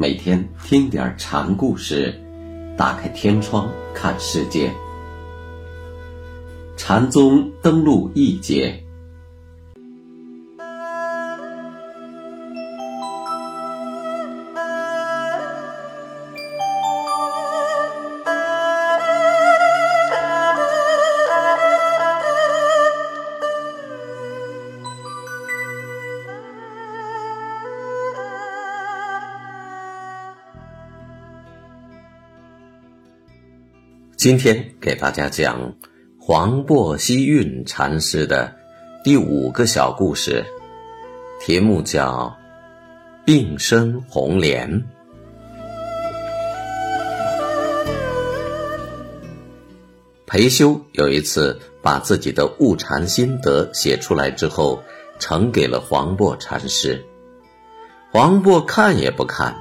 每天听点禅故事，打开天窗看世界。禅宗登陆一节。今天给大家讲黄檗希运禅师的第五个小故事，题目叫《病生红莲》。裴修有一次把自己的悟禅心得写出来之后，呈给了黄檗禅师。黄檗看也不看，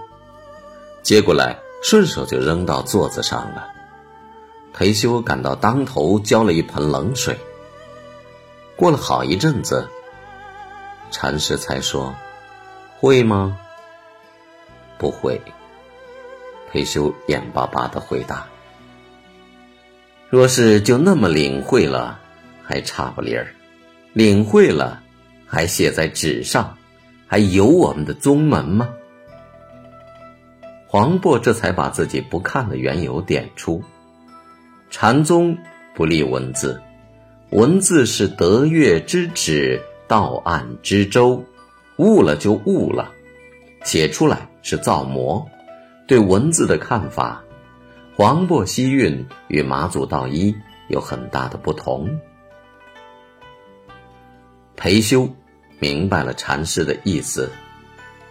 接过来顺手就扔到座子上了。裴修感到当头浇了一盆冷水。过了好一阵子，禅师才说：“会吗？”“不会。”裴修眼巴巴的回答。“若是就那么领会了，还差不离儿；领会了，还写在纸上，还有我们的宗门吗？”黄渤这才把自己不看的缘由点出。禅宗不立文字，文字是得月之指，道岸之舟，悟了就悟了，写出来是造模。对文字的看法，黄檗希运与马祖道一有很大的不同。裴修明白了禅师的意思，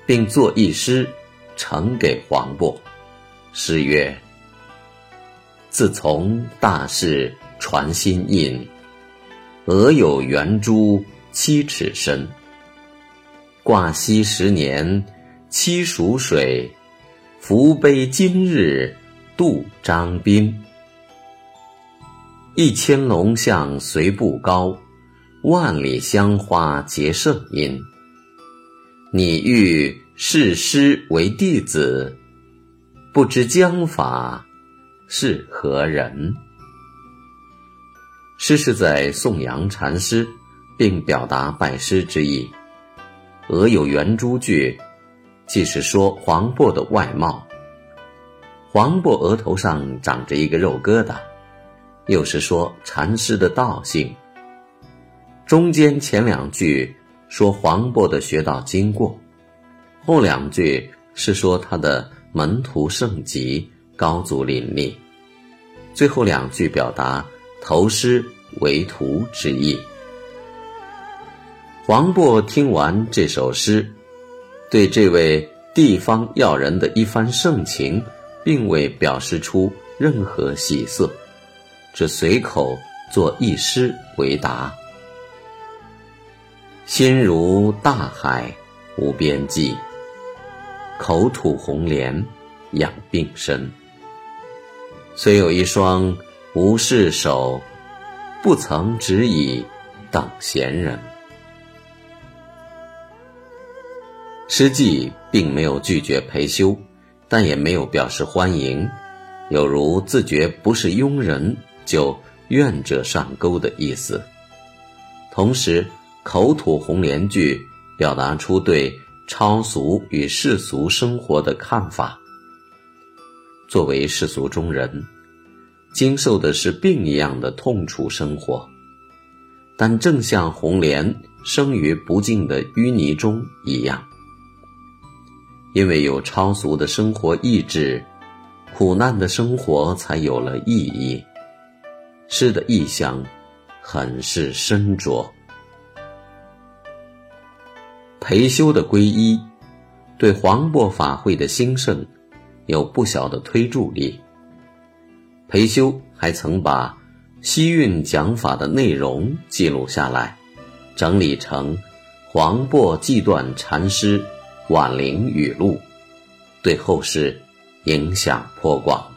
并作一诗呈给黄檗，诗曰。自从大事传心印，俄有圆珠七尺深。挂溪十年七蜀水，福杯今日渡张宾。一千龙象随步高，万里香花结圣音。你欲视师为弟子，不知将法。是何人？诗是在颂扬禅师，并表达拜师之意。额有圆珠句，既是说黄渤的外貌，黄渤额头上长着一个肉疙瘩，又是说禅师的道性。中间前两句说黄渤的学道经过，后两句是说他的门徒圣迹。高足林立，最后两句表达投师为徒之意。黄渤听完这首诗，对这位地方要人的一番盛情，并未表示出任何喜色，只随口作一诗为答：“心如大海无边际，口吐红莲养病身。”虽有一双无事手，不曾只以等闲人。诗记并没有拒绝裴修，但也没有表示欢迎，有如自觉不是庸人就愿者上钩的意思。同时，口吐红莲句表达出对超俗与世俗生活的看法。作为世俗中人，经受的是病一样的痛楚生活，但正像红莲生于不净的淤泥中一样，因为有超俗的生活意志，苦难的生活才有了意义。诗的意象很是深着。裴修的皈依，对黄檗法会的兴盛。有不小的推助力。裴修还曾把西运讲法的内容记录下来，整理成《黄檗记断禅师晚灵语录》，对后世影响颇广。